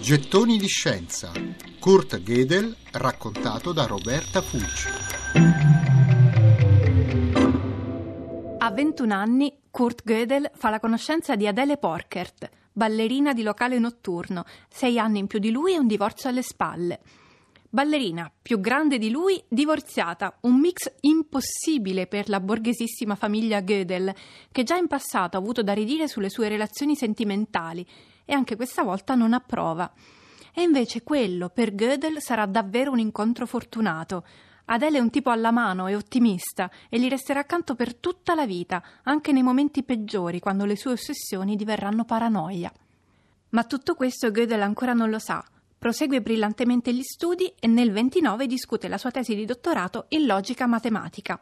Gettoni di scienza. Kurt Gödel raccontato da Roberta Fulci. A 21 anni Kurt Gödel fa la conoscenza di Adele Porkert, ballerina di locale notturno, sei anni in più di lui e un divorzio alle spalle. Ballerina, più grande di lui, divorziata, un mix impossibile per la borghesissima famiglia Gödel, che già in passato ha avuto da ridire sulle sue relazioni sentimentali e anche questa volta non approva. E invece quello per Gödel sarà davvero un incontro fortunato. Adele è un tipo alla mano e ottimista e gli resterà accanto per tutta la vita, anche nei momenti peggiori, quando le sue ossessioni diverranno paranoia. Ma tutto questo Gödel ancora non lo sa. Prosegue brillantemente gli studi e nel 29 discute la sua tesi di dottorato in logica matematica.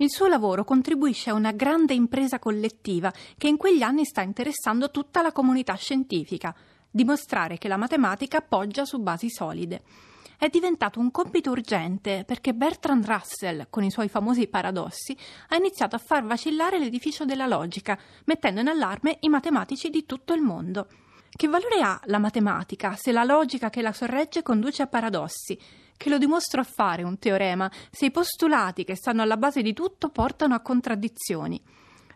Il suo lavoro contribuisce a una grande impresa collettiva che in quegli anni sta interessando tutta la comunità scientifica, dimostrare che la matematica poggia su basi solide. È diventato un compito urgente perché Bertrand Russell, con i suoi famosi paradossi, ha iniziato a far vacillare l'edificio della logica, mettendo in allarme i matematici di tutto il mondo. Che valore ha la matematica se la logica che la sorregge conduce a paradossi? Che lo dimostro a fare un teorema se i postulati che stanno alla base di tutto portano a contraddizioni?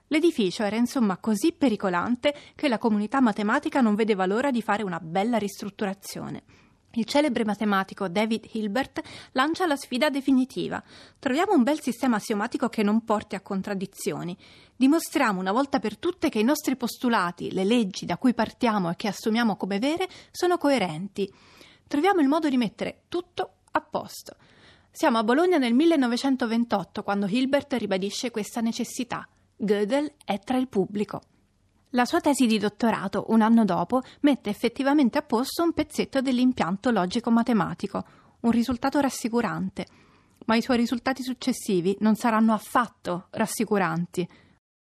L'edificio era insomma così pericolante che la comunità matematica non vedeva l'ora di fare una bella ristrutturazione. Il celebre matematico David Hilbert lancia la sfida definitiva. Troviamo un bel sistema assiomatico che non porti a contraddizioni. Dimostriamo una volta per tutte che i nostri postulati, le leggi da cui partiamo e che assumiamo come vere, sono coerenti. Troviamo il modo di mettere tutto a posto. Siamo a Bologna nel 1928 quando Hilbert ribadisce questa necessità. Gödel è tra il pubblico. La sua tesi di dottorato, un anno dopo, mette effettivamente a posto un pezzetto dell'impianto logico-matematico, un risultato rassicurante. Ma i suoi risultati successivi non saranno affatto rassicuranti.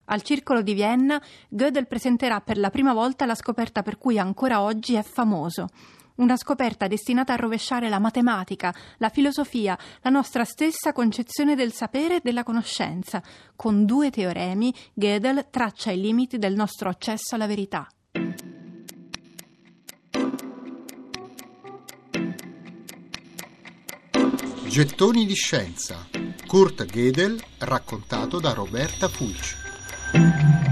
Al Circolo di Vienna, Gödel presenterà per la prima volta la scoperta per cui ancora oggi è famoso, una scoperta destinata a rovesciare la matematica, la filosofia, la nostra stessa concezione del sapere e della conoscenza. Con due teoremi, Gödel traccia i limiti del nostro accesso alla verità. Gettoni di scienza. Kurt Gödel raccontato da Roberta Fulci.